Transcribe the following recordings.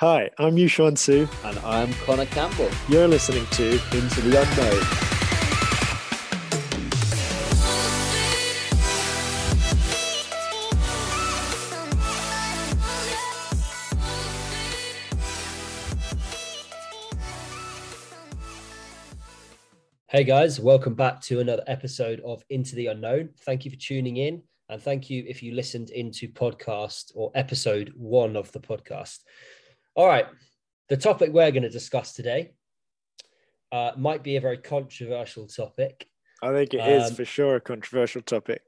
Hi, I'm Yuxuan Su. And I'm Connor Campbell. You're listening to Into the Unknown. Hey guys, welcome back to another episode of Into the Unknown. Thank you for tuning in. And thank you if you listened into podcast or episode one of the podcast. All right. The topic we're going to discuss today uh, might be a very controversial topic. I think it um, is for sure a controversial topic.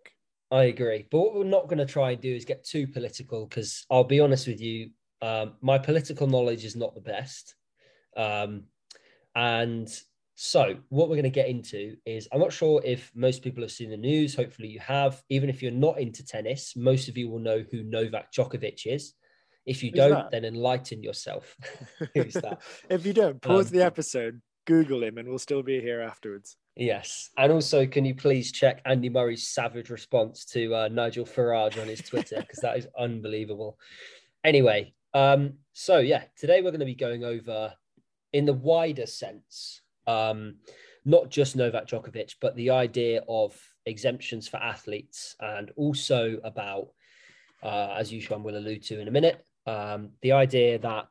I agree. But what we're not going to try and do is get too political because I'll be honest with you, um, my political knowledge is not the best. Um, and so, what we're going to get into is I'm not sure if most people have seen the news. Hopefully, you have. Even if you're not into tennis, most of you will know who Novak Djokovic is. If you Who's don't, that? then enlighten yourself. Who's that? if you don't, pause um, the episode, Google him, and we'll still be here afterwards. Yes. And also, can you please check Andy Murray's savage response to uh, Nigel Farage on his Twitter? Because that is unbelievable. Anyway, um, so yeah, today we're going to be going over, in the wider sense, um, not just Novak Djokovic, but the idea of exemptions for athletes and also about, uh, as Yuxuan will allude to in a minute, um, the idea that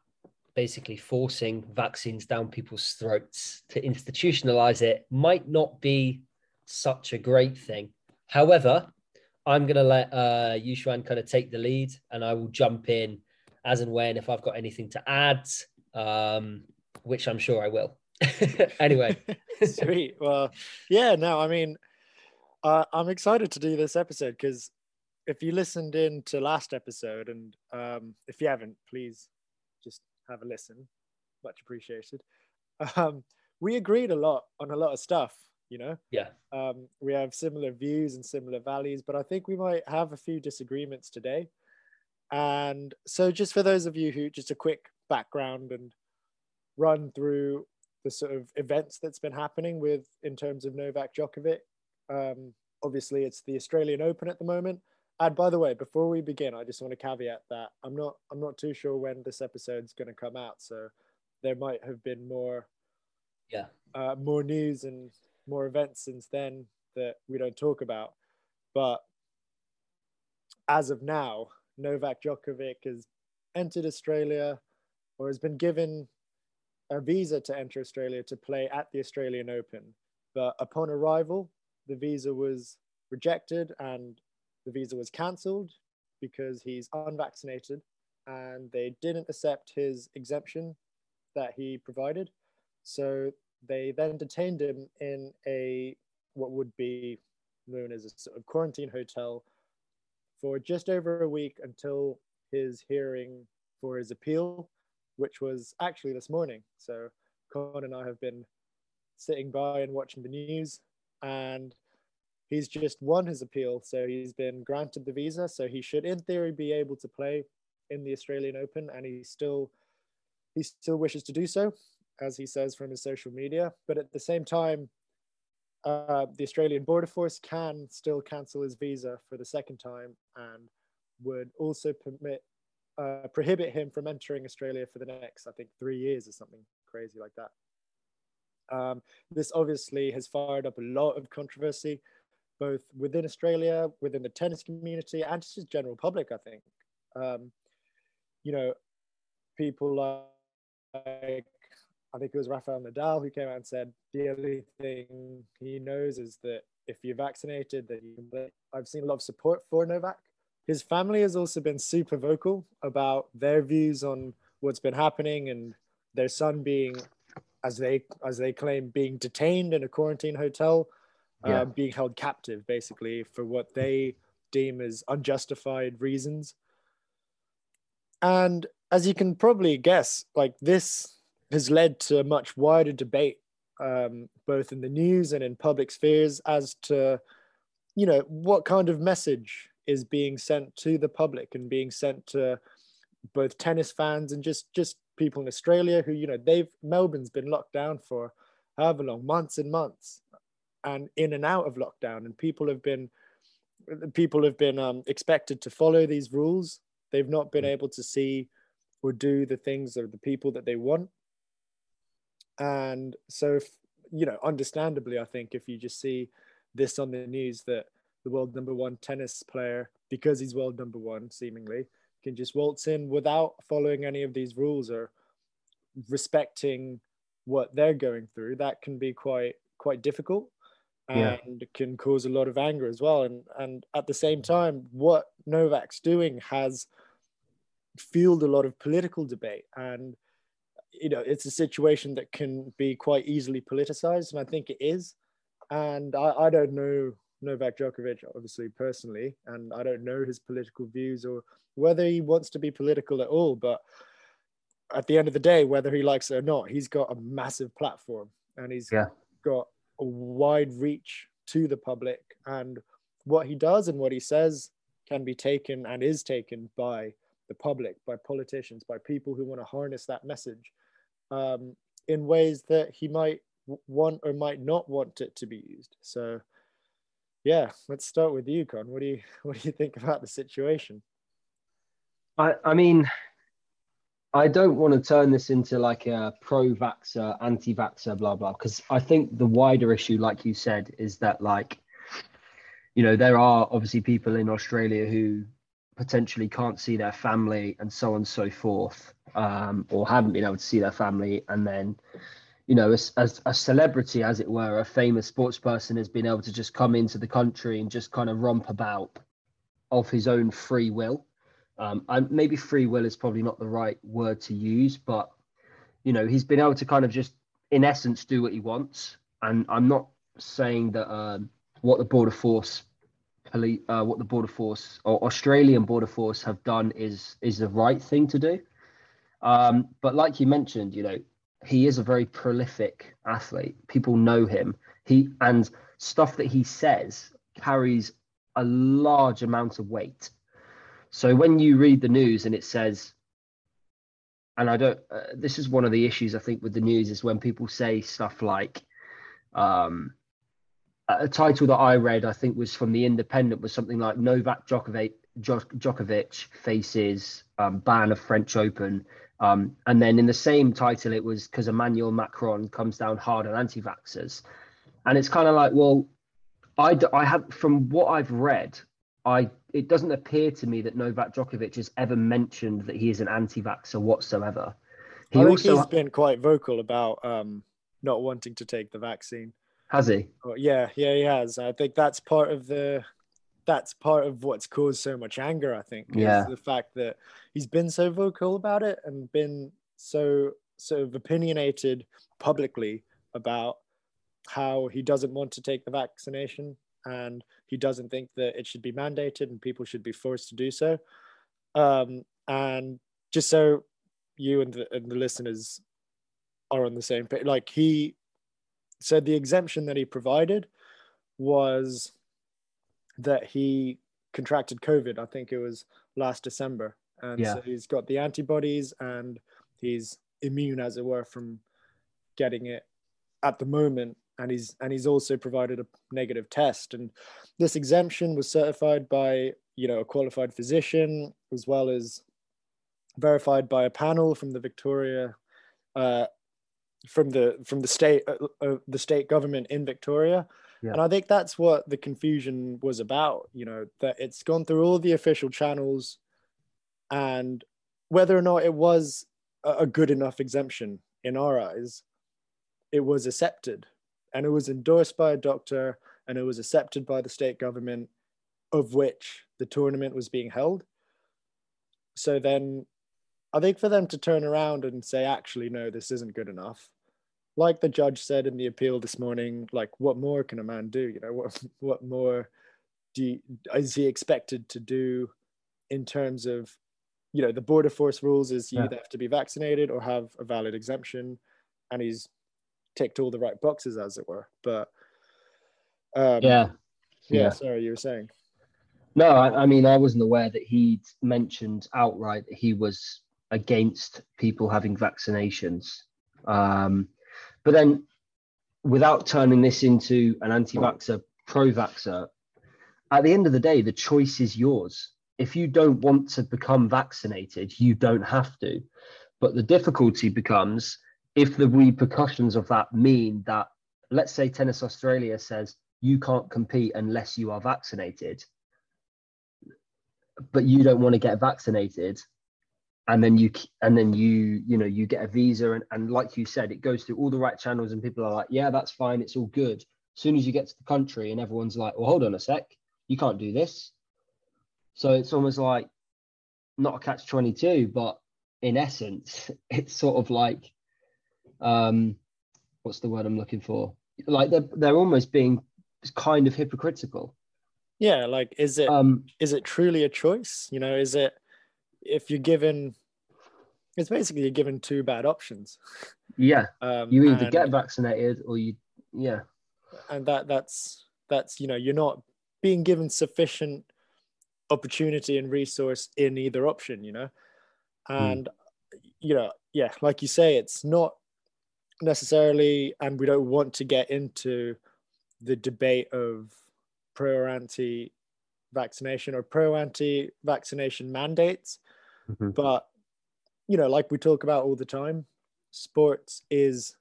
basically forcing vaccines down people's throats to institutionalize it might not be such a great thing. However, I'm going to let uh, Yuxuan kind of take the lead and I will jump in as and when if I've got anything to add, um, which I'm sure I will. anyway. Sweet. Well, yeah, no, I mean, uh, I'm excited to do this episode because if you listened in to last episode, and um, if you haven't, please just have a listen. Much appreciated. Um, we agreed a lot on a lot of stuff, you know? Yeah. Um, we have similar views and similar values, but I think we might have a few disagreements today. And so, just for those of you who, just a quick background and run through the sort of events that's been happening with in terms of Novak Djokovic. Um, obviously, it's the Australian Open at the moment. And by the way, before we begin, I just want to caveat that I'm not I'm not too sure when this episode's going to come out, so there might have been more, yeah, uh, more news and more events since then that we don't talk about. But as of now, Novak Djokovic has entered Australia or has been given a visa to enter Australia to play at the Australian Open. But upon arrival, the visa was rejected and the visa was cancelled because he's unvaccinated and they didn't accept his exemption that he provided. So they then detained him in a what would be known as a sort of quarantine hotel for just over a week until his hearing for his appeal which was actually this morning. So Con and I have been sitting by and watching the news, and he's just won his appeal. So he's been granted the visa. So he should, in theory, be able to play in the Australian Open, and he still he still wishes to do so, as he says from his social media. But at the same time, uh, the Australian Border Force can still cancel his visa for the second time and would also permit uh, prohibit him from entering Australia for the next, I think, three years or something crazy like that. Um, this obviously has fired up a lot of controversy, both within Australia, within the tennis community, and just general public. I think, um, you know, people like I think it was Rafael Nadal who came out and said the only thing he knows is that if you're vaccinated, that you. I've seen a lot of support for Novak his family has also been super vocal about their views on what's been happening and their son being as they as they claim being detained in a quarantine hotel yeah. uh, being held captive basically for what they deem as unjustified reasons and as you can probably guess like this has led to a much wider debate um, both in the news and in public spheres as to you know what kind of message is being sent to the public and being sent to both tennis fans and just just people in Australia who you know they've Melbourne's been locked down for however long months and months and in and out of lockdown and people have been people have been um, expected to follow these rules they've not been mm. able to see or do the things of the people that they want. And so, if, you know, understandably, I think if you just see this on the news that the world number one tennis player, because he's world number one, seemingly, can just waltz in without following any of these rules or respecting what they're going through, that can be quite quite difficult and yeah. can cause a lot of anger as well. And and at the same time, what Novak's doing has fueled a lot of political debate and you know it's a situation that can be quite easily politicized and i think it is and i, I don't know novak djokovic obviously personally and i don't know his political views or whether he wants to be political at all but at the end of the day whether he likes it or not he's got a massive platform and he's yeah. got a wide reach to the public and what he does and what he says can be taken and is taken by the public, by politicians, by people who want to harness that message um, in ways that he might want or might not want it to be used. So, yeah, let's start with you, Con. What do you what do you think about the situation? I I mean, I don't want to turn this into like a pro-vaxxer, anti-vaxxer, blah blah, because I think the wider issue, like you said, is that like, you know, there are obviously people in Australia who potentially can't see their family and so on and so forth, um, or haven't been able to see their family, and then, you know, as, as a celebrity, as it were, a famous sports person has been able to just come into the country and just kind of romp about of his own free will. Um, and maybe free will is probably not the right word to use, but you know, he's been able to kind of just, in essence, do what he wants. And I'm not saying that um, what the border force police, uh, what the border force or Australian border force have done is is the right thing to do. Um, but like you mentioned, you know, he is a very prolific athlete. People know him. He and stuff that he says carries a large amount of weight. So when you read the news and it says, and I don't, uh, this is one of the issues I think with the news is when people say stuff like, um, a title that I read, I think, was from the Independent, was something like Novak Djokovic, Djokovic faces um, ban of French Open. Um, and then in the same title, it was because Emmanuel Macron comes down hard on anti-vaxxers. And it's kind of like, well, I, I have, from what I've read, I it doesn't appear to me that Novak Djokovic has ever mentioned that he is an anti-vaxxer whatsoever. He I think also, he's been quite vocal about um, not wanting to take the vaccine. Has he? Oh, yeah, yeah, he has. I think that's part of the that's part of what's caused so much anger. I think. Yeah. The fact that he's been so vocal about it and been so sort of opinionated publicly about how he doesn't want to take the vaccination and he doesn't think that it should be mandated and people should be forced to do so. Um, and just so you and the, and the listeners are on the same page, like he said the exemption that he provided was that he contracted COVID. I think it was last December. And yeah. so he's got the antibodies and he's immune, as it were, from getting it at the moment. And he's and he's also provided a negative test. And this exemption was certified by you know a qualified physician as well as verified by a panel from the Victoria uh, from the from the state uh, uh, the state government in Victoria. Yeah. And I think that's what the confusion was about, you know, that it's gone through all the official channels and whether or not it was a good enough exemption in our eyes, it was accepted and it was endorsed by a doctor and it was accepted by the state government of which the tournament was being held. So then I think for them to turn around and say, actually, no, this isn't good enough. Like the judge said in the appeal this morning, like what more can a man do? You know, what what more do you, is he expected to do in terms of, you know, the border force rules is you yeah. either have to be vaccinated or have a valid exemption, and he's ticked all the right boxes, as it were. But um, yeah. yeah, yeah. Sorry, you were saying. No, I, I, mean I wasn't aware that he'd mentioned outright that he was against people having vaccinations. Um, but then, without turning this into an anti-vaxxer, pro-vaxxer, at the end of the day, the choice is yours. if you don't want to become vaccinated, you don't have to. But the difficulty becomes if the repercussions of that mean that, let's say, Tennis Australia says you can't compete unless you are vaccinated, but you don't want to get vaccinated and then you and then you you know you get a visa and, and like you said it goes through all the right channels and people are like yeah that's fine it's all good. As soon as you get to the country and everyone's like well hold on a sec you can't do this. So it's almost like not a catch 22 but in essence it's sort of like um what's the word i'm looking for? Like they're, they're almost being kind of hypocritical. Yeah like is it um is it truly a choice? You know is it if you're given it's basically you're given two bad options. Yeah. Um, you either and, get vaccinated or you yeah. And that that's that's you know you're not being given sufficient opportunity and resource in either option you know? Hmm. and mm. you know yeah like you say it's not necessarily and we don't want to get into the debate of pro or anti vaccination or pro anti vaccination mandates mm-hmm. but you know like we talk about all the time sports is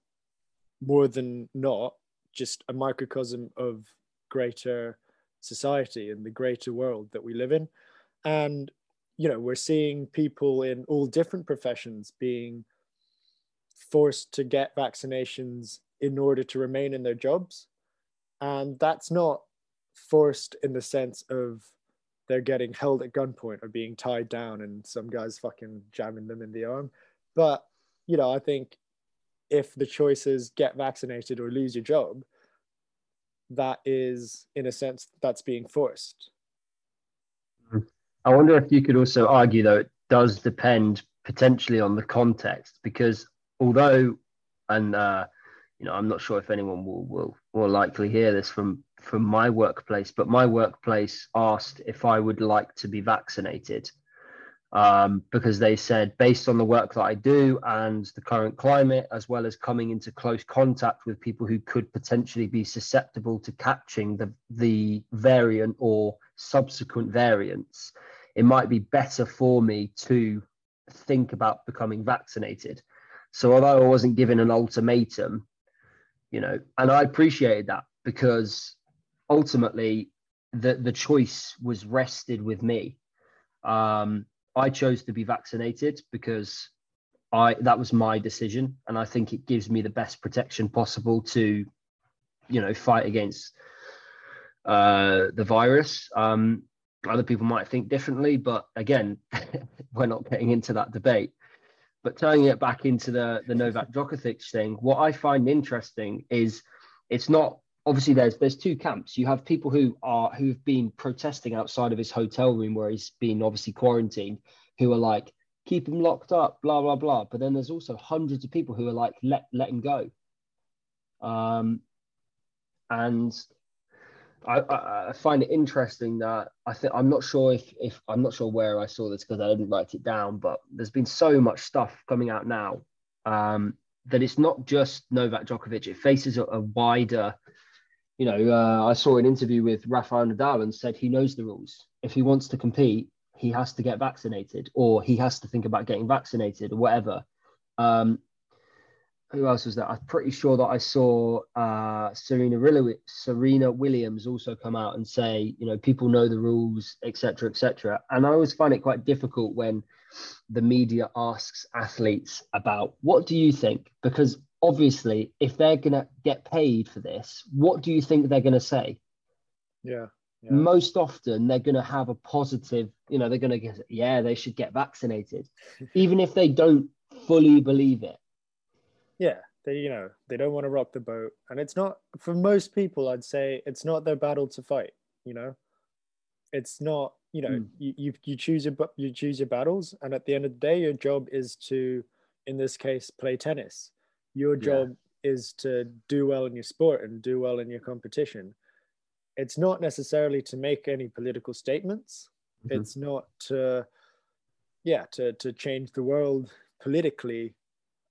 more than not just a microcosm of greater society and the greater world that we live in and you know we're seeing people in all different professions being forced to get vaccinations in order to remain in their jobs. And that's not forced in the sense of they're getting held at gunpoint or being tied down and some guys fucking jamming them in the arm. But you know i think if the choice is get vaccinated or lose your job that is in a sense that's being forced. I wonder if you could also argue though it does depend potentially on the context because although and uh, you know i'm not sure if anyone will will will likely hear this from from my workplace but my workplace asked if i would like to be vaccinated um, because they said based on the work that I do and the current climate, as well as coming into close contact with people who could potentially be susceptible to catching the the variant or subsequent variants, it might be better for me to think about becoming vaccinated. So although I wasn't given an ultimatum, you know, and I appreciated that because ultimately the the choice was rested with me. Um, I chose to be vaccinated because I that was my decision, and I think it gives me the best protection possible to, you know, fight against uh, the virus. Um, other people might think differently, but again, we're not getting into that debate. But turning it back into the the Novak Djokovic thing, what I find interesting is it's not obviously there's there's two camps. You have people who are who've been protesting outside of his hotel room where he's been obviously quarantined, who are like keep him locked up, blah blah blah. But then there's also hundreds of people who are like let let him go. Um, and I, I, find it interesting that I think I'm not sure if if I'm not sure where I saw this because I didn't write it down, but there's been so much stuff coming out now um, that it's not just Novak Djokovic; it faces a, a wider you know, uh, I saw an interview with Rafael Nadal and said he knows the rules. If he wants to compete, he has to get vaccinated or he has to think about getting vaccinated or whatever. Um, who else was that? I'm pretty sure that I saw uh, Serena, Serena Williams also come out and say, you know, people know the rules, etc., etc. And I always find it quite difficult when the media asks athletes about what do you think? Because obviously, if they're going to get paid for this, what do you think they're going to say? Yeah, yeah. Most often, they're going to have a positive, you know, they're going to get, yeah, they should get vaccinated, even if they don't fully believe it. Yeah, they, you know, they don't want to rock the boat. And it's not, for most people, I'd say it's not their battle to fight, you know? It's not, you know, mm. you, you, you choose your, you choose your battles. And at the end of the day, your job is to, in this case, play tennis your job yeah. is to do well in your sport and do well in your competition. It's not necessarily to make any political statements. Mm-hmm. It's not to, yeah, to, to change the world politically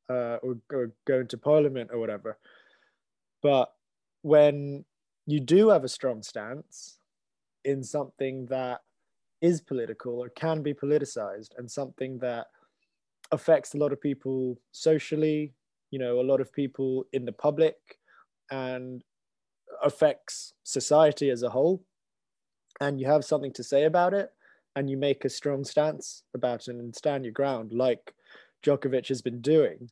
uh, or, or go into parliament or whatever. But when you do have a strong stance in something that is political or can be politicized and something that affects a lot of people socially, you know, a lot of people in the public and affects society as a whole. And you have something to say about it and you make a strong stance about it and stand your ground, like Djokovic has been doing.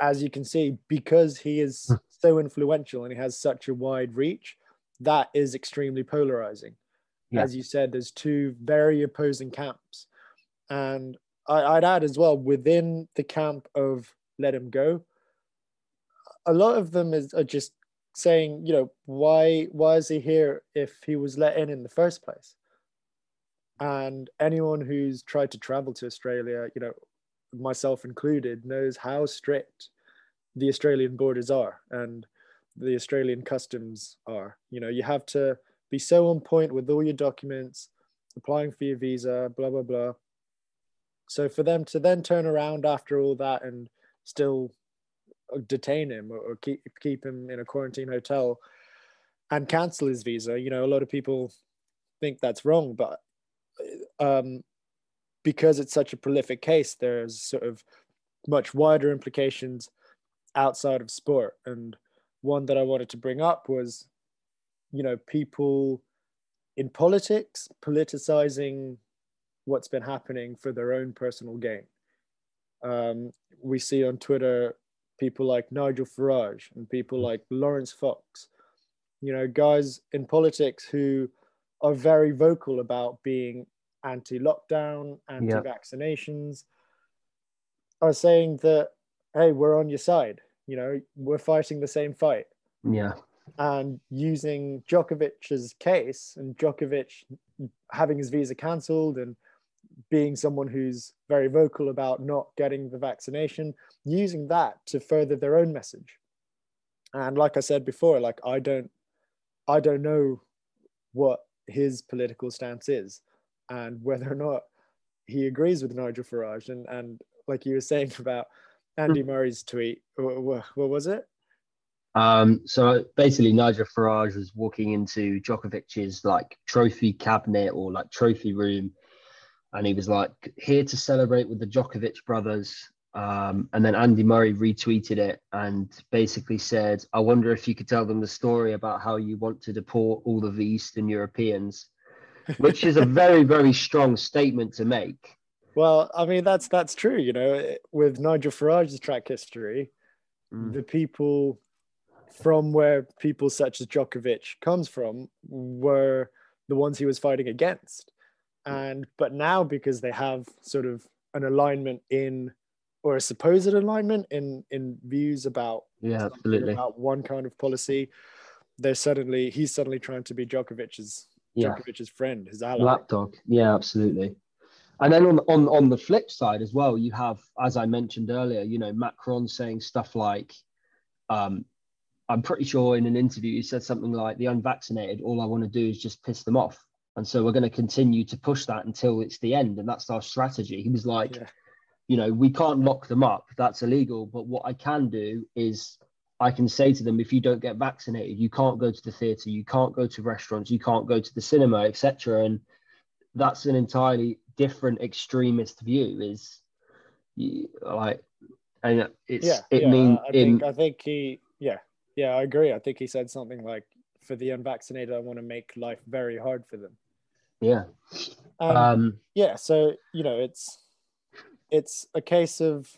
As you can see, because he is hmm. so influential and he has such a wide reach, that is extremely polarizing. Yeah. As you said, there's two very opposing camps. And I, would add as well within the camp of let him go, a lot of them is, are just saying, you know, why why is he here if he was let in in the first place? And anyone who's tried to travel to Australia, you know, myself included, knows how strict the Australian borders are and the Australian customs are. You know, you have to be so on point with all your documents, applying for your visa, blah blah blah. So for them to then turn around after all that and still detain him or, or keep keep him in a quarantine hotel and cancel his visa, you know, a lot of people think that's wrong, but um, because it's such a prolific case, there's sort of much wider implications outside of sport. And one that I wanted to bring up was, you know, people in politics politicizing what's been happening for their own personal gain. Um, we see on Twitter people like Nigel Farage and people like Laurence Fox, you know, guys in politics who are very vocal about being anti-lockdown, anti-vaccinations, are saying that hey, we're on your side. You know, we're fighting the same fight. Yeah. And using Djokovic's case and Djokovic having his visa cancelled and being someone who's very vocal about not getting the vaccination, using that to further their own message. And like I said before, like I don't I don't know what his political stance is and whether or not he agrees with Nigel Farage. And, and like you were saying about Andy hmm. Murray's tweet, what, what was it? Um, so basically, Nigel Farage was walking into Djokovic's like trophy cabinet or like trophy room, and he was like, "Here to celebrate with the Djokovic brothers." Um, and then Andy Murray retweeted it and basically said, "I wonder if you could tell them the story about how you want to deport all of the Eastern Europeans." Which is a very very strong statement to make. Well, I mean that's that's true. You know, with Nigel Farage's track history, mm. the people from where people such as Djokovic comes from were the ones he was fighting against. And but now because they have sort of an alignment in or a supposed alignment in in views about yeah absolutely about one kind of policy, they're suddenly he's suddenly trying to be Djokovic's yeah. Djokovic's friend, his ally. Lapdog. Yeah, absolutely. And then on, on on the flip side as well, you have, as I mentioned earlier, you know, Macron saying stuff like, um, I'm pretty sure in an interview he said something like, the unvaccinated, all I want to do is just piss them off. And so we're going to continue to push that until it's the end. And that's our strategy. He was like, yeah. you know, we can't lock them up. That's illegal. But what I can do is I can say to them, if you don't get vaccinated, you can't go to the theatre, you can't go to restaurants, you can't go to the cinema, etc. And that's an entirely different extremist view. Is like, and it's yeah, it yeah, means I think I think he yeah yeah I agree. I think he said something like, "For the unvaccinated, I want to make life very hard for them." Yeah. Um, um, yeah. So you know, it's it's a case of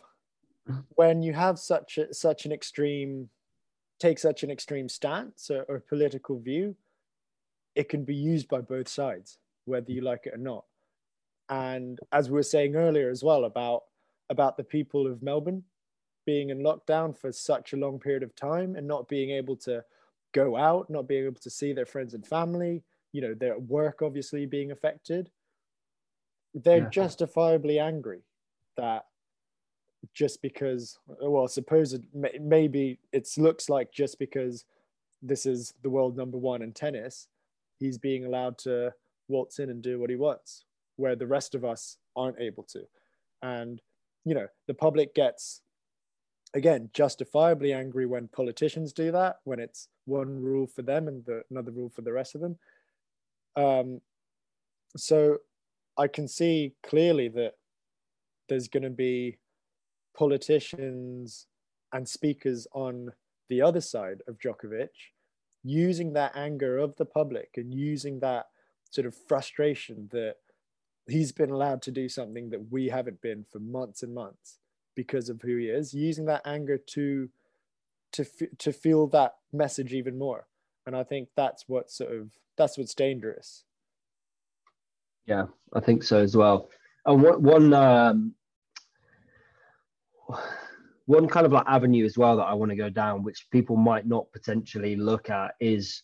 when you have such a, such an extreme take such an extreme stance or, or political view it can be used by both sides whether you like it or not and as we were saying earlier as well about about the people of melbourne being in lockdown for such a long period of time and not being able to go out not being able to see their friends and family you know their work obviously being affected they're yeah. justifiably angry that just because well supposed maybe it looks like just because this is the world number one in tennis he's being allowed to waltz in and do what he wants where the rest of us aren't able to. And you know the public gets again justifiably angry when politicians do that when it's one rule for them and the, another rule for the rest of them. Um, so I can see clearly that there's going to be politicians and speakers on the other side of Djokovic using that anger of the public and using that sort of frustration that he's been allowed to do something that we haven't been for months and months because of who he is using that anger to to to feel that message even more. And i think that's what sort of that's what's dangerous. Yeah i think so as well. And what one um one kind of like avenue as well that i want to go down which people might not potentially look at is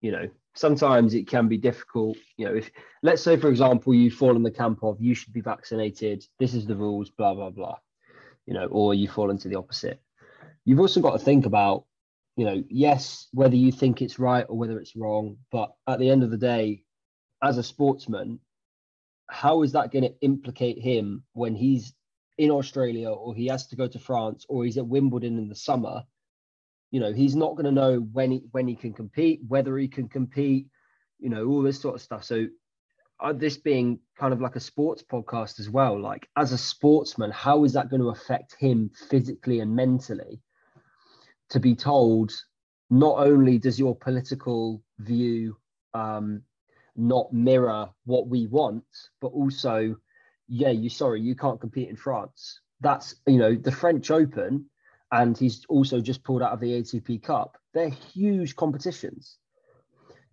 you know sometimes it can be difficult you know if let's say for example you fall in the camp of you should be vaccinated this is the rules blah blah blah you know or you fall into the opposite. You've also got to think about you know yes whether you think it's right or whether it's wrong but at the end of the day as a sportsman how is that going to implicate him when he's in australia or he has to go to france or he's at wimbledon in the summer you know he's not going to know when he when he can compete whether he can compete you know all this sort of stuff. So uh, this being kind of like a sports podcast as well like as a sportsman how is that going to affect him physically and mentally to be told not only does your political view um, not mirror what we want but also yeah you sorry you can't compete in france that's you know the french open and he's also just pulled out of the ATP Cup. They're huge competitions.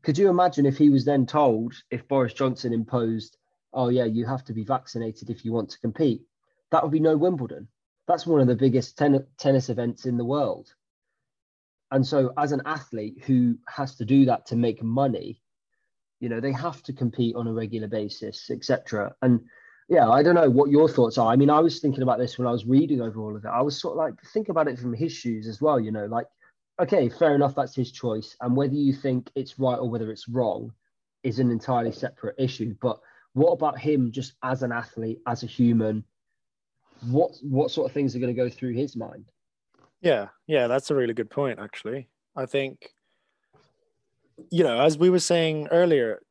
Could you imagine if he was then told, if Boris Johnson imposed, oh, yeah, you have to be vaccinated if you want to compete? That would be no Wimbledon. That's one of the biggest ten- tennis events in the world. And so, as an athlete who has to do that to make money, you know, they have to compete on a regular basis, etc. And yeah, I don't know what your thoughts are. I mean, I was thinking about this when I was reading over all of it. I was sort of like think about it from his shoes as well. You know, like okay, fair enough, that's his choice, and whether you think it's right or whether it's wrong is an entirely separate issue. But what about him just as an athlete, as a human? What what sort of things are going to go through his mind? Yeah, yeah, that's a really good point. Actually, I think you know, as we were saying earlier,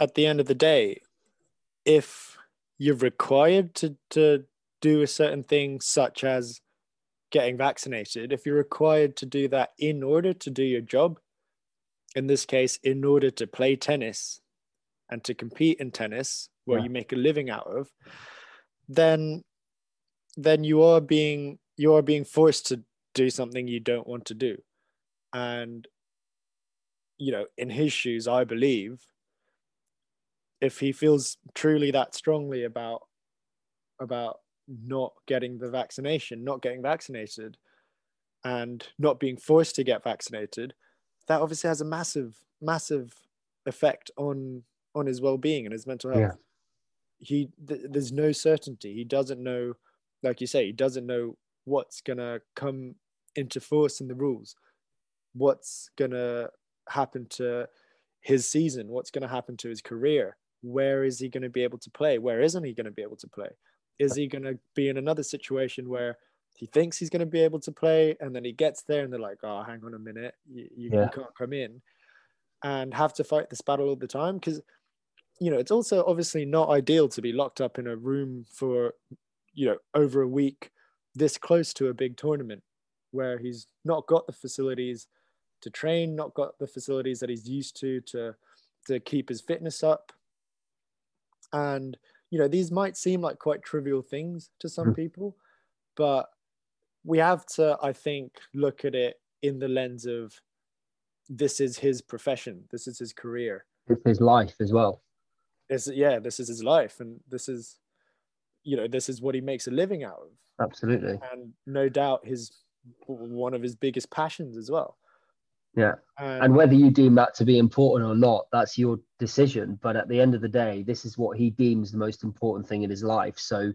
at the end of the day, if you're required to to do a certain thing such as getting vaccinated if you're required to do that in order to do your job in this case in order to play tennis and to compete in tennis where yeah. you make a living out of then then you are being you are being forced to do something you don't want to do and you know in his shoes i believe if he feels truly that strongly about about not getting the vaccination, not getting vaccinated, and not being forced to get vaccinated, that obviously has a massive, massive effect on on his well-being and his mental health. Yeah. He th- there's no certainty. He doesn't know, like you say, he doesn't know what's gonna come into force in the rules, what's gonna happen to his season, what's gonna happen to his career where is he going to be able to play? Where isn't he going to be able to play? Is he going to be in another situation where he thinks he's going to be able to play and then he gets there and they're like, oh, hang on a minute, you, you, yeah. can't come in and have to fight this battle all the time? Because, you know, it's also obviously not ideal to be locked up in a room for, you know, over a week this close to a big tournament where he's not got the facilities to train, not got the facilities that he's used to to to keep his fitness up and you know these might seem like quite trivial things to some mm. people but we have to i think look at it in the lens of this is his profession this is his career. It's his life as well. It's, yeah this is his life and this is you know this is what he makes a living out of. Absolutely. And no doubt his one of his biggest passions as well yeah. Um, and whether you deem that to be important or not, that's your decision. But at the end of the day, this is what he deems the most important thing in his life. So,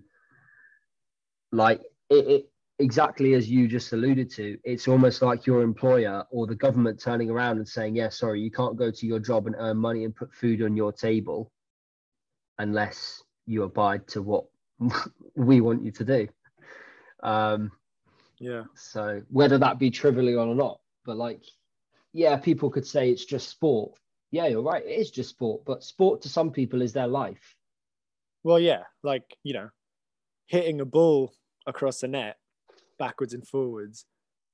like, it, it exactly as you just alluded to, it's almost like your employer or the government turning around and saying, Yeah, sorry, you can't go to your job and earn money and put food on your table unless you abide to what we want you to do. Um, yeah. So, whether that be trivially or not, but like, yeah, people could say it's just sport. Yeah, you're right. It is just sport, but sport to some people is their life. Well, yeah, like you know, hitting a ball across the net, backwards and forwards,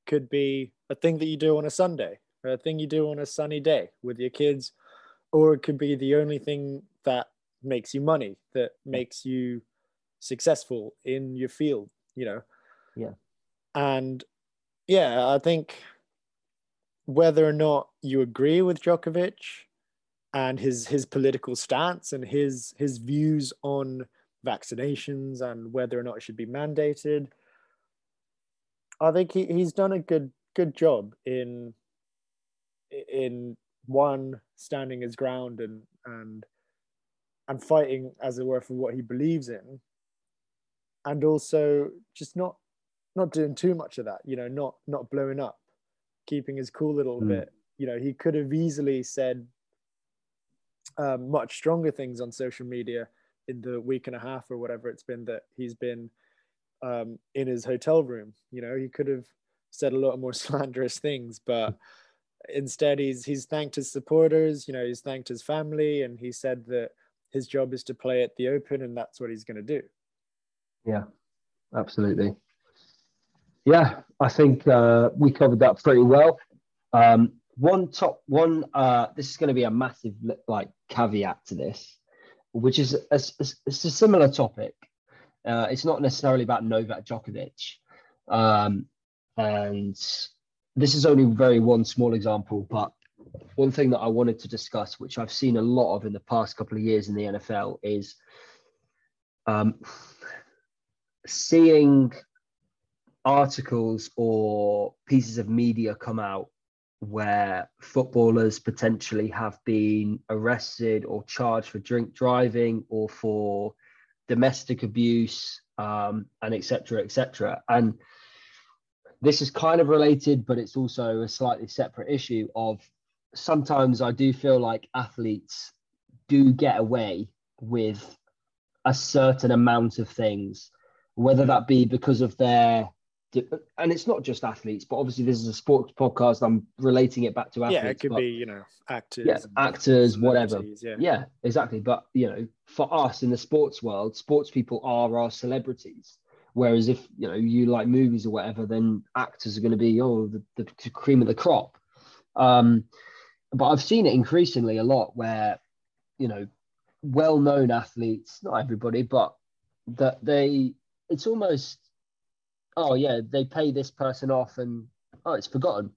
could be a thing that you do on a Sunday, or a thing you do on a sunny day with your kids, or it could be the only thing that makes you money, that makes you successful in your field. You know. Yeah. And yeah, I think whether or not you agree with Djokovic and his his political stance and his his views on vaccinations and whether or not it should be mandated, I think he, he's done a good good job in in one standing his ground and and and fighting as it were for what he believes in and also just not not doing too much of that you know not not blowing up keeping his cool a little mm. bit you know he could have easily said um, much stronger things on social media in the week and a half or whatever it's been that he's been um, in his hotel room. You know he could have said a lot more slanderous things but instead he's he's thanked his supporters you know he's thanked his family and he said that his job is to play at the open and that's what he's going to do. Yeah absolutely yeah, I think uh, we covered that pretty well. Um, one top one. Uh, this is going to be a massive like caveat to this, which is a, a, it's a similar topic. Uh, it's not necessarily about Novak Djokovic, um, and this is only very one small example. But one thing that I wanted to discuss, which I've seen a lot of in the past couple of years in the NFL, is um, seeing articles or pieces of media come out where footballers potentially have been arrested or charged for drink driving or for domestic abuse um, and etc etc and this is kind of related but it's also a slightly separate issue of sometimes i do feel like athletes do get away with a certain amount of things whether that be because of their and it's not just athletes, but obviously this is a sports podcast. I'm relating it back to athletes. Yeah, it could be you know actors. Yeah, actors, whatever. Yeah. yeah, exactly. But you know, for us in the sports world, sports people are our celebrities. Whereas if you know you like movies or whatever, then actors are going to be oh the, the cream of the crop. Um, but I've seen it increasingly a lot where you know well-known athletes, not everybody, but that they it's almost oh yeah, they pay this person off and oh, it's forgotten.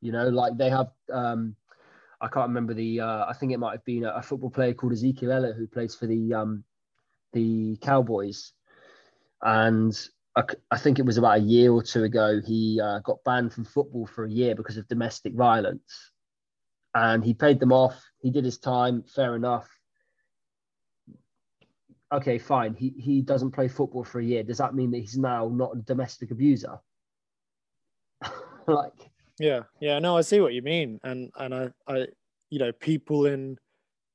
You know, like they have. Um, I can't remember the. Uh, I think it might have been a, a football player called Ezekiel Elliott who plays for the um, the Cowboys, and I, I, think it was about a year or two ago he uh, got banned from football for a year because of domestic violence, and he paid them off. He did his time, fair enough okay, fine, he, he doesn't play football for a year. Does that mean that he's now not a domestic abuser? like, yeah, yeah, no, I see what you mean, and and I, I, you know, people in,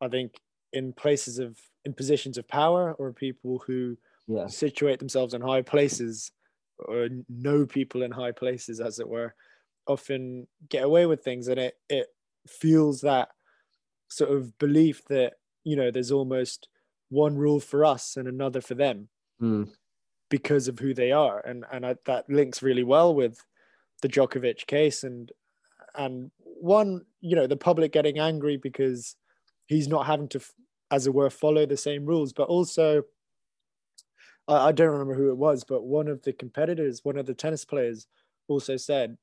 I think, in places of in positions of power or people who yeah. situate themselves in high places or know people in high places, as it were, often get away with things, and it it feels that sort of belief that you know there's almost one rule for us and another for them mm. because of who they are and and I, that links really well with the Djokovic case and and one you know the public getting angry because he's not having to as it were follow the same rules but also I, I don't remember who it was but one of the competitors one of the tennis players also said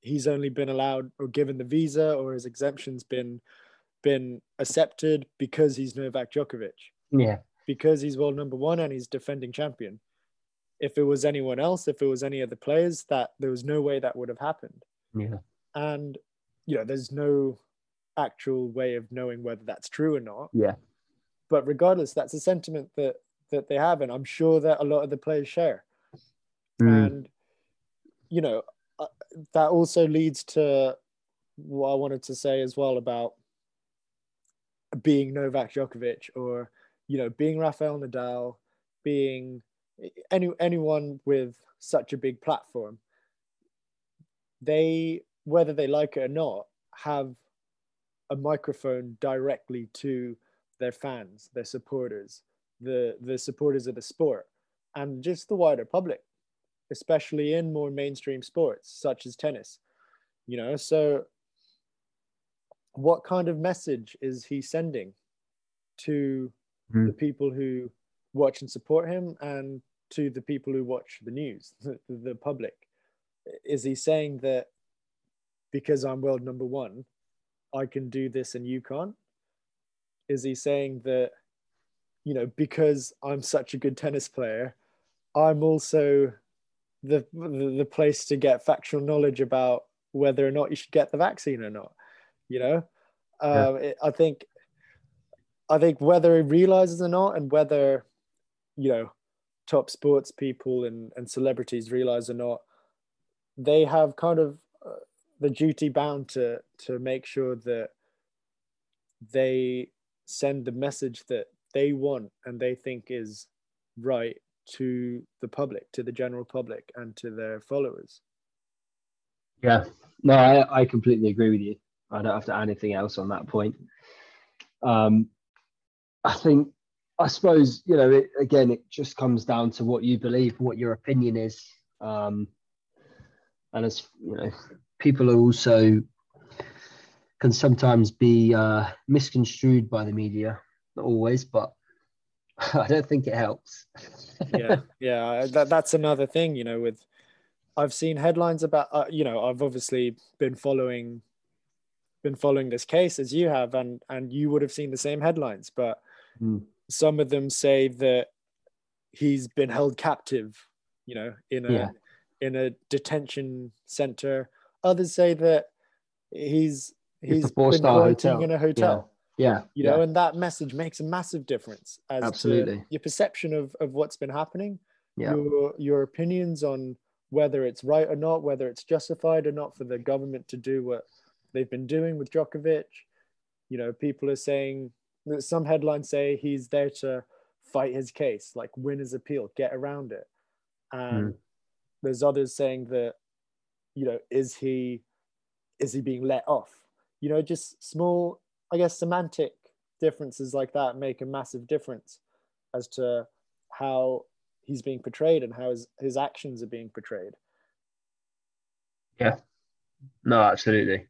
he's only been allowed or given the visa or his exemptions been been accepted because he's Novak Djokovic. Yeah. Because he's world number one and he's defending champion. If it was anyone else, if it was any other players, that there was no way that would have happened. Yeah. And you know, there's no actual way of knowing whether that's true or not. Yeah. But regardless, that's a sentiment that that they have, and I'm sure that a lot of the players share. Mm. And you know, uh, that also leads to what I wanted to say as well about being Novak Djokovic or you know being Rafael Nadal, being any anyone with such a big platform, they whether they like it or not have a microphone directly to their fans, their supporters, the the supporters of the sport, and just the wider public, especially in more mainstream sports such as tennis. You know, so what kind of message is he sending to Mhm. the people who watch and support him and to the people who watch the news, the, the public? Is he saying that because I'm world number one, I can do this and you can't? Is he saying that, you know, because I'm such a good tennis player, I'm also the the, the place to get factual knowledge about whether or not you should get the vaccine or not? You know, Yeah. um, it, I think I think whether he realizes or not, and whether you know top sports people and, and celebrities realize or not, they have kind of uh, the duty bound to to make sure that they send the message that they want and they think is right to the public, to the general public, and to their followers. Yeah, no, I, I completely agree with you. I don't have to add anything else on that point. Um, I think, I suppose, you know, it, again, it just comes down to what you believe, what your opinion is. Um, and as you know, people are also can sometimes be uh, misconstrued by the media, not always, but I don't think it helps. yeah yeah that, that's another thing you know with i've seen headlines about uh, you know i've obviously been following been following this case as you have and and you would have seen the same headlines but Mm. some of them say that he's been held captive you know in a Yeah. in a detention center others say that he's a he's been hotel. in a hotel yeah, you yeah. know and that message makes a massive difference as Absolutely. your perception of, of what's been happening Yeah. your your opinions on whether it's right or not whether it's justified or not for the government to do what they've been doing with Djokovic. You know people are saying that some headlines say he's there to fight his case like win his appeal get around it. And hmm. there's others saying that you know is he is he being let off? You know just small i guess semantic differences like that make a massive difference as to how he's being portrayed and how his, his actions are being portrayed. Yeah. No, absolutely.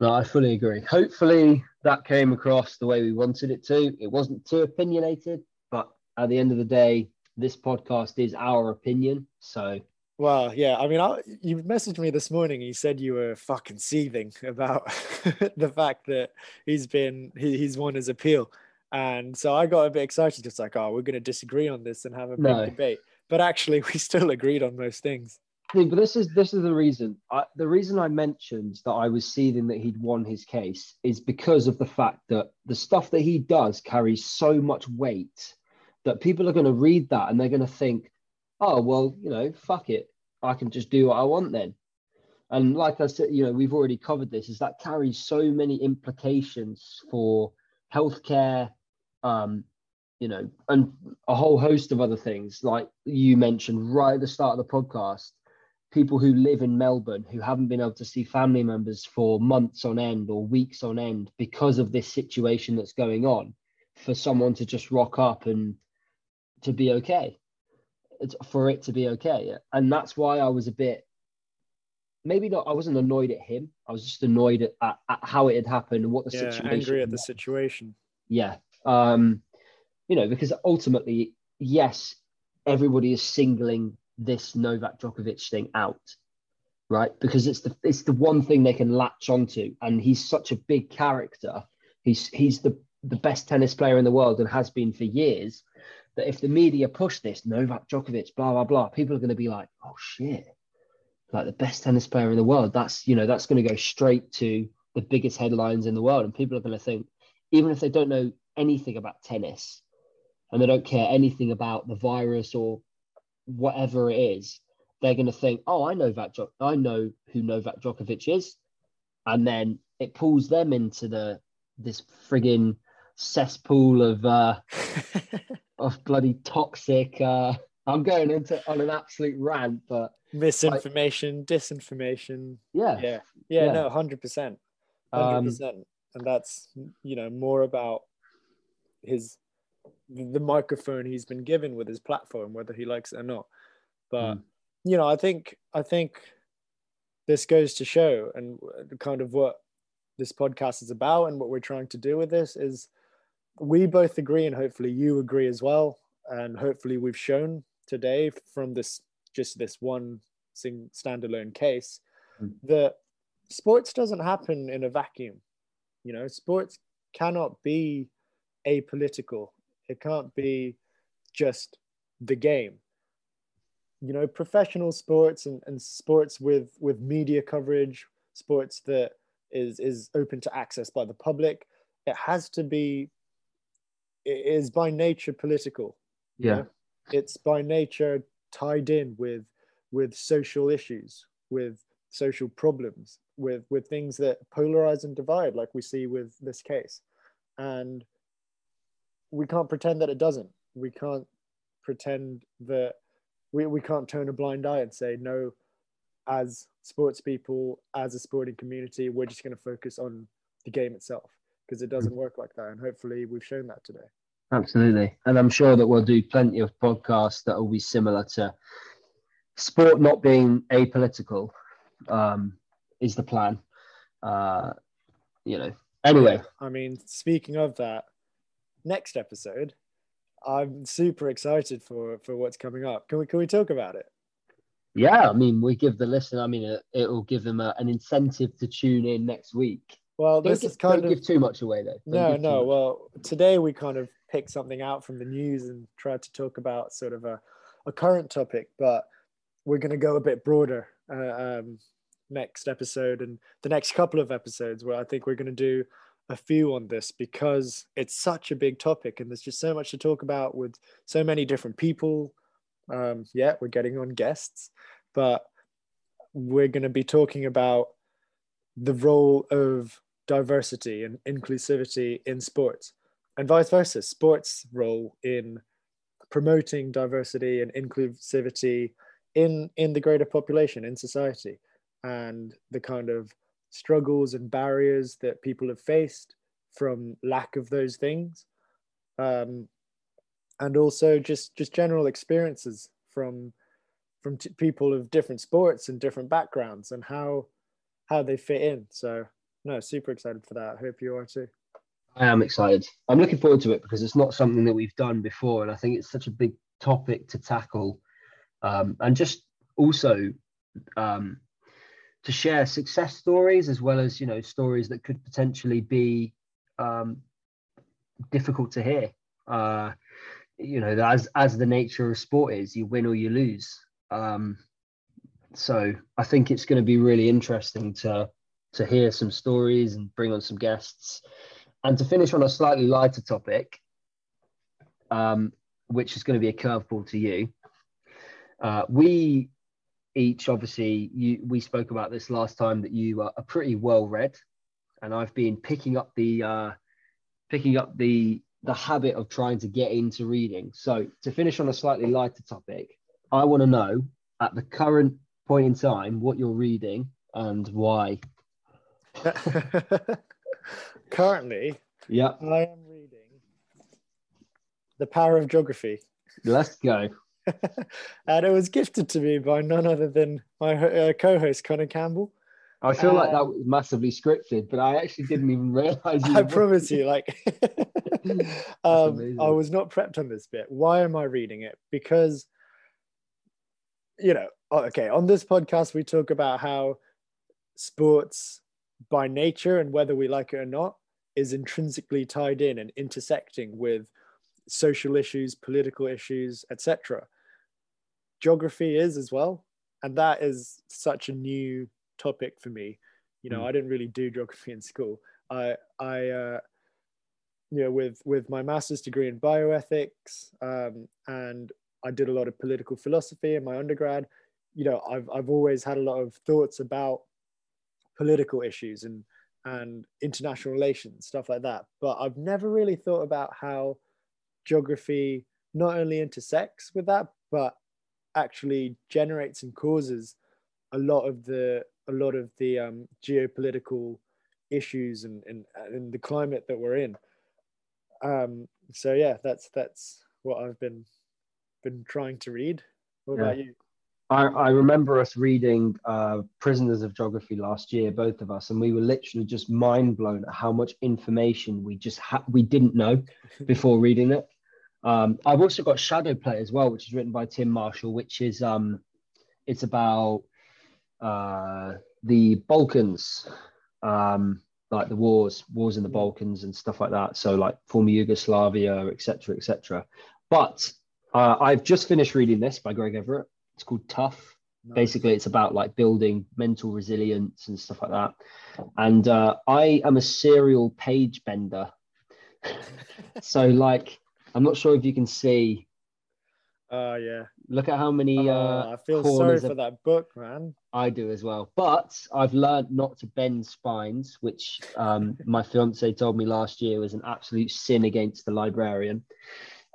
No, I fully agree. Hopefully that came across the way we wanted it to. It wasn't too opinionated, but at the end of the day, this podcast is our opinion. So well yeah i mean I, you messaged me this morning you said you were fucking seething about the fact that he's been he, he's won his appeal and so i got a bit excited just like oh we're going to disagree on this and have a big No. debate but actually we still agreed on most things See, but this is this is the reason. I, the reason I mentioned that I was seething that he'd won his case is because of the fact that the stuff that he does carries so much weight that people are going to read that and they're going to think, oh well, you know, fuck it, I can just do what I want then. And like I said, you know, we've already covered this. Is that carries so many implications for healthcare, um, you know, and a whole host of other things, like you mentioned right at the start of the podcast people who live in Melbourne who haven't been able to see family members for months on end or weeks on end because of this situation that's going on, for someone to just rock up and to be okay, it's for it to be okay. And that's why I was a bit, maybe not, I wasn't annoyed at him. I was just annoyed at, at, at how it had happened and what the situation. yeah situation angry at the situation Yeah. Um, you know, because ultimately, yes, everybody is singling this Novak Djokovic thing out, right? Because it's the it's the one thing they can latch onto, and he's such a big character. He's he's the the best tennis player in the world and has been for years. That if the media push this Novak Djokovic, blah blah blah, people are going to be like, oh shit, like the best tennis player in the world. That's you know that's going to go straight to the biggest headlines in the world, and people are going to think, even if they don't know anything about tennis, and they don't care anything about the virus or whatever it is, they're going to think, "Oh, I know that Djok- I know who Novak Djokovic is," and then it pulls them into the this frigging cesspool of uh, of bloody toxic. Uh, I'm going into on an absolute rant, but misinformation disinformation. Yeah, yeah. Yeah, Yeah. no 100% 100% Um, and that's you know more about his the microphone he's been given with his platform, whether he likes it or not. But mm. you know, I think I think this goes to show, and kind of what this podcast is about, and what we're trying to do with this is we both agree, and hopefully you agree as well, and hopefully we've shown today from this just this one sing standalone case mm. that sports doesn't happen in a vacuum. You know, sports cannot be apolitical. It can't be just the game. You know, professional sports and, and sports with with media coverage, sports that is is open to access by the public, it has to be it is by nature political. Yeah. You know? It's by nature tied in with with social issues, with social problems, with with things that polarize and divide, like we see with this case, and we can't pretend that it doesn't. We can't pretend that we, we can't turn a blind eye and say no. As sports people, as a sporting community, we're just going to focus on the game itself because it doesn't work like that. And hopefully, we've shown that today. Absolutely. And I'm sure that we'll do plenty of podcasts that will be similar to sport not being apolitical um, is the plan. Uh, you know, anyway. I mean, speaking of that, next episode, I'm super excited for for what's coming up. Can we can we talk about it? Yeah, I mean, we give the listener. I mean, it, it will give them a, an incentive to tune in next week. Well, don't this give, is kind don't of give too much away though. Don't no, no. Well, today we kind of picked something out from the news and tried to talk about sort of a, a current topic, but we're going to go a bit broader uh, um, next episode and the next couple of episodes where I think we're going to do a few on this because it's such a big topic and there's just so much to talk about with so many different people. Um, yeah, we're getting on guests, but we're going to be talking about the role of diversity and inclusivity in sports and vice versa sports role in promoting diversity and inclusivity in in the greater population in society and the kind of struggles and barriers that people have faced from lack of those things. Um, and also just just general experiences from from t- people of different sports and different backgrounds and how how they fit in. So no super excited for that. Hope you are too. I am excited. I'm looking forward to it because it's not something that we've done before, and I think it's such a big topic to tackle, um, and just also um, to share success stories as well as you know stories that could potentially be um, difficult to hear. Uh, you know, as as the nature of sport is, you win or you lose. Um, so I think it's going to be really interesting to to hear some stories and bring on some guests and to finish on a slightly lighter topic, um, which is going to be a curveball to you, uh, we each obviously you we spoke about this last time that you are pretty well read, and I've been picking up the uh, picking up the the habit of trying to get into reading. So to finish on a slightly lighter topic, I want to know at the current point in time what you're reading and why. Currently, yeah, I am reading The Power of Geography. Let's go. and it was gifted to me by none other than my uh, co-host Connor Campbell. I feel uh, like that was massively scripted, but I actually didn't even realize. I promise you, like, um, I was not prepped on this bit. Why am I reading it? Because, you know, okay, on this podcast we talk about how sports by nature and whether we like it or not is intrinsically tied in and intersecting with social issues political issues etc geography is as well and that is such a new topic for me. You know mm. i didn't really do geography in school. I i uh, you know with with my master's degree in bioethics um, and i did a lot of political philosophy in my undergrad you know i've i've always had a lot of thoughts about political issues and and international relations stuff like that. But i've never really thought about how geography not only intersects with that but actually generates and causes a lot of the a lot of the um, geopolitical issues and, and and the climate that we're in Um, so yeah, that's that's what I've been been trying to read. What Yeah. about you? I, I remember us reading uh, Prisoners of Geography last year, both of us, and we were literally just mind blown at how much information we just ha- we didn't know before reading it. Um, I've also got Shadow Play as well, which is written by Tim Marshall, which is um, it's about uh, the Balkans, um, like the wars, wars in the Balkans and stuff like that. So like former Yugoslavia, etc., etc. But uh, I've just finished reading this by Greg Everett. It's called Tough. Nice. Basically, it's about like building mental resilience and stuff like that. And uh, I am a serial page bender. so like, I'm not sure if you can see. Oh yeah. Look at how many. Oh, uh, I feel sorry for of- that book, man. I do as well. But I've learned not to bend spines, which um, my fiance told me last year was an absolute sin against the librarian.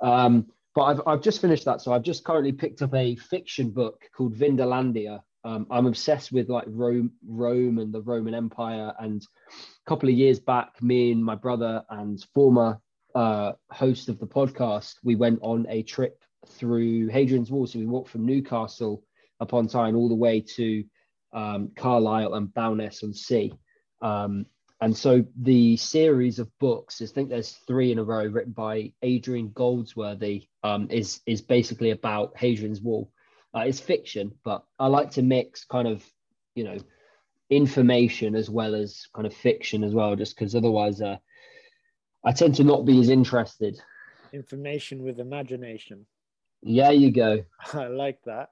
Um, but I've, I've just finished that. So I've just currently picked up a fiction book called Vindolanda. Um, I'm obsessed with like Rome, Rome and the Roman Empire. And a couple of years back, me and my brother and former uh, host of the podcast, we went on a trip through Hadrian's Wall. So we walked from Newcastle upon Tyne all the way to um, Carlisle and Bowness on Sea. Um, and so the series of books, I think there's three in a row written by Adrian Goldsworthy, um, is is basically about Hadrian's Wall. Uh, it's fiction, but I like to mix kind of, you know, information as well as kind of fiction as well, just because otherwise uh, I tend to not be as interested. Information with imagination. Yeah, you go. I like that.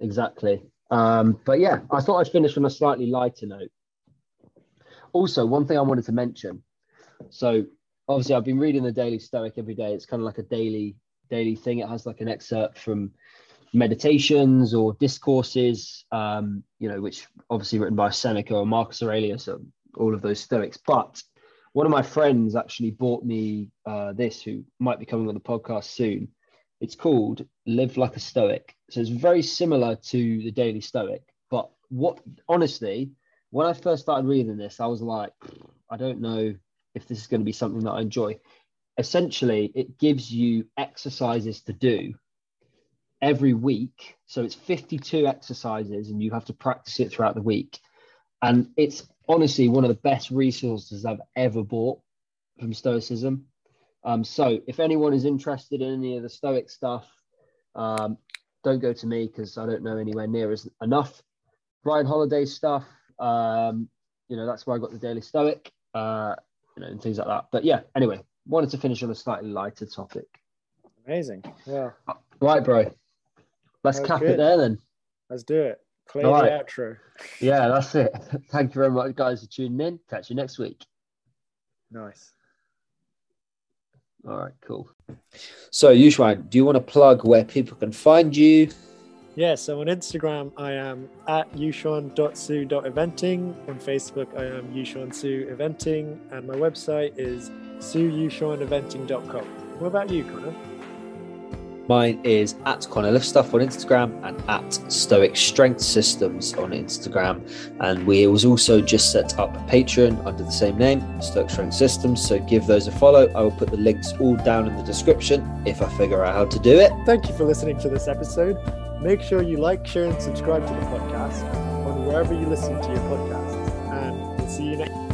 Exactly. Um, but yeah, I thought I'd finish on a slightly lighter note. Also, one thing I wanted to mention. So obviously I've been reading the Daily Stoic every day. It's kind of like a daily daily thing. It has like an excerpt from meditations or discourses, um, you know, which obviously written by Seneca or Marcus Aurelius, or all of those Stoics. But one of my friends actually bought me uh, this, who might be coming on the podcast soon. It's called Live Like a Stoic. So it's very similar to the Daily Stoic. But what, honestly, when I first started reading this, I was like, I don't know if this is going to be something that I enjoy. Essentially, it gives you exercises to do every week. So it's 52 exercises, and you have to practice it throughout the week. And it's honestly one of the best resources I've ever bought from Stoicism. Um, so if anyone is interested in any of the Stoic stuff, um, don't go to me because I don't know anywhere near as enough. Ryan Holiday stuff, um, you know, that's where I got the Daily Stoic, uh, you know, and things like that. But yeah, anyway, wanted to finish on a slightly lighter topic. Amazing. Yeah. Right, bro. Let's cap good. it there then. Let's do it. Play All the outro. Yeah, that's it. Thank you very much, guys, for tuning in. Catch you next week. Nice. All right, cool. So, Yuxuan, do you want to plug where people can find you? Yeah, so on Instagram, I am at yuxuan.su.eventing. On Facebook, I am yuxuansu eventing. And my website is suyuxuaneventing.com. What about you, Connor? Mine is at Connor Lift Stuff on Instagram and at Stoic Strength Systems on Instagram. And we was also just set up a Patreon under the same name, Stoic Strength Systems. So give those a follow. I will put the links all down in the description if I figure out how to do it. Thank you for listening to this episode. Make sure you like, share, and subscribe to the podcast on wherever you listen to your podcasts. And we'll see you next